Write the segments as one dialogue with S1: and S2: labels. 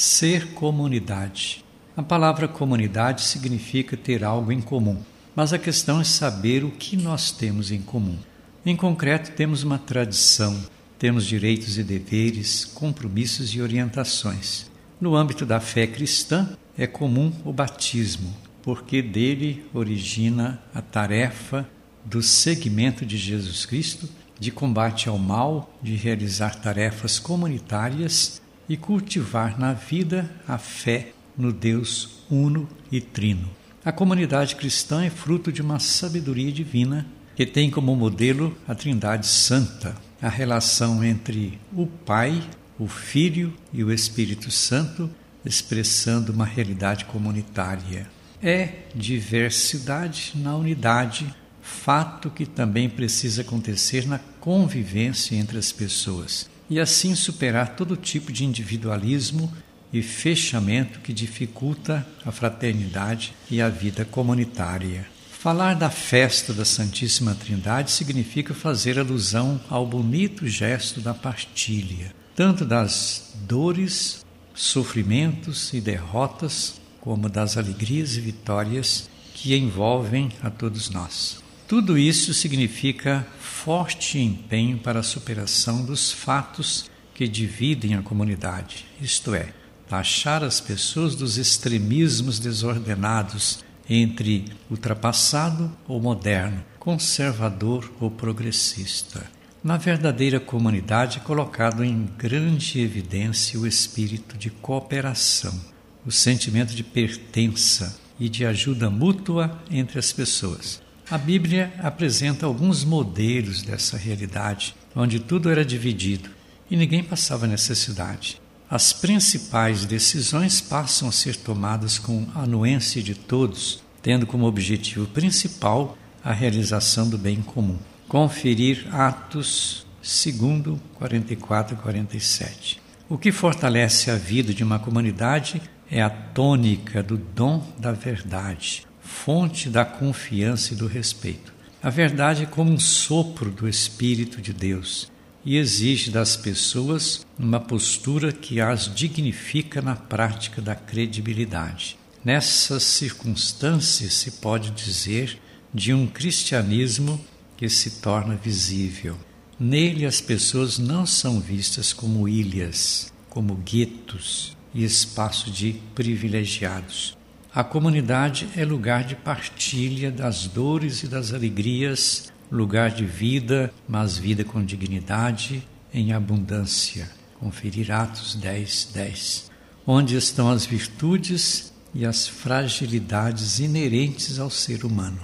S1: Ser comunidade. A palavra comunidade significa ter algo em comum, mas a questão é saber o que nós temos em comum. Em concreto, temos uma tradição, temos direitos e deveres, compromissos e orientações. No âmbito da fé cristã, é comum o batismo, porque dele origina a tarefa do seguimento de Jesus Cristo, de combate ao mal, de realizar tarefas comunitárias e cultivar na vida a fé no Deus uno e trino. A comunidade cristã é fruto de uma sabedoria divina que tem como modelo a Trindade Santa, a relação entre o Pai, o Filho e o Espírito Santo, expressando uma realidade comunitária. É diversidade na unidade, fato que também precisa acontecer na convivência entre as pessoas e assim superar todo tipo de individualismo e fechamento que dificulta a fraternidade e a vida comunitária. Falar da festa da Santíssima Trindade significa fazer alusão ao bonito gesto da partilha, tanto das dores, sofrimentos e derrotas, como das alegrias e vitórias que envolvem a todos nós. Tudo isso significa forte empenho para a superação dos fatos que dividem a comunidade, isto é, taxar as pessoas dos extremismos desordenados entre ultrapassado ou moderno, conservador ou progressista. Na verdadeira comunidade é colocado em grande evidência o espírito de cooperação, o sentimento de pertença e de ajuda mútua entre as pessoas. A Bíblia apresenta alguns modelos dessa realidade, onde tudo era dividido e ninguém passava necessidade. As principais decisões passam a ser tomadas com anuência de todos, tendo como objetivo principal a realização do bem comum. Conferir Atos segundo 44 e 47. O que fortalece a vida de uma comunidade é a tônica do dom da verdade, fonte da confiança e do respeito. A verdade é como um sopro do Espírito de Deus e exige das pessoas uma postura que as dignifica na prática da credibilidade. Nessas circunstâncias se pode dizer de um cristianismo que se torna visível. Nele as pessoas não são vistas como ilhas, como guetos e espaço de privilegiados, a comunidade é lugar de partilha das dores e das alegrias, lugar de vida, mas vida com dignidade, em abundância. Conferir Atos 10, 10. Onde estão as virtudes e as fragilidades inerentes ao ser humano.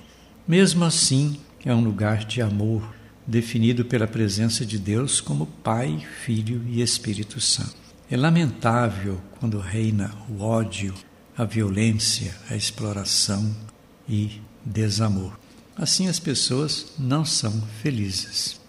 S1: Mesmo assim, é um lugar de amor, definido pela presença de Deus como Pai, Filho e Espírito Santo. É lamentável quando reina o ódio, a violência, a exploração e desamor. Assim as pessoas não são felizes.